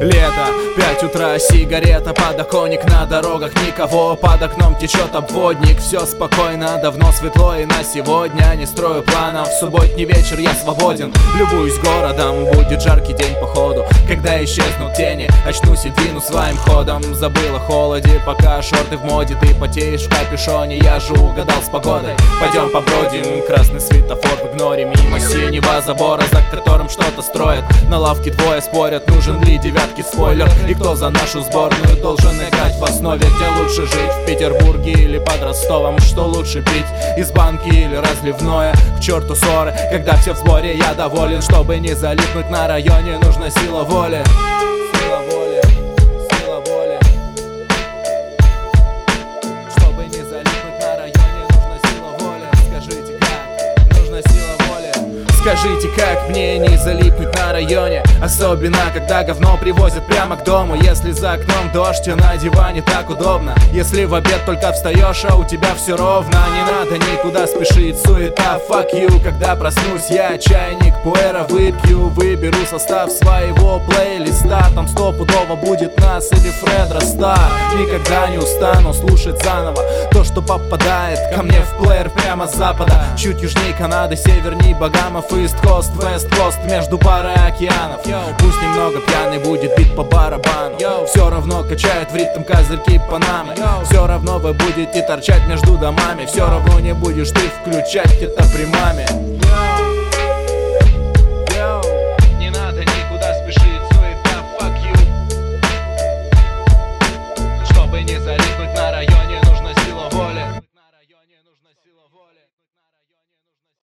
лето. 9 утра, сигарета, подоконник на дорогах Никого, под окном течет обводник Все спокойно, давно светло и на сегодня Не строю планов, в субботний вечер я свободен Любуюсь городом, будет жаркий день походу Когда исчезнут тени, очнусь и двину своим ходом. Забыл о холоде, пока шорты в моде. Ты потеешь в капюшоне, я же угадал с погодой. Пойдем побродим, красный светофор в игноре. Мимо синего забора, за которым что-то строят. На лавке двое спорят, нужен ли девятки спойлер. И кто за нашу сборную должен играть в основе Где лучше жить, в Петербурге или под Ростовом Что лучше пить, из банки или разливное К черту ссоры, когда все в сборе Я доволен, чтобы не залипнуть на районе Нужна сила воли Скажите, как мне не залипнуть на районе? Особенно, когда говно привозят прямо к дому. Если за окном дождь, а на диване так удобно. Если в обед только встаешь, а у тебя все ровно. Не надо никуда спешить, суета, fuck you. Когда проснусь, я чайник пуэра выпью. Выберу состав своего плейлиста. Там стопудово будет нас или Фред Раста Никогда не устану слушать заново То, что попадает ко мне в плеер прямо с запада. Чуть южнее Канады, северней Багамов Ист Кост, Вест Кост, между парой океанов. Пусть немного пьяный будет бит по барабану. Все равно качают в ритм козырьки Панамы. Все равно вы будете торчать между домами. Все равно не будешь ты включать это при маме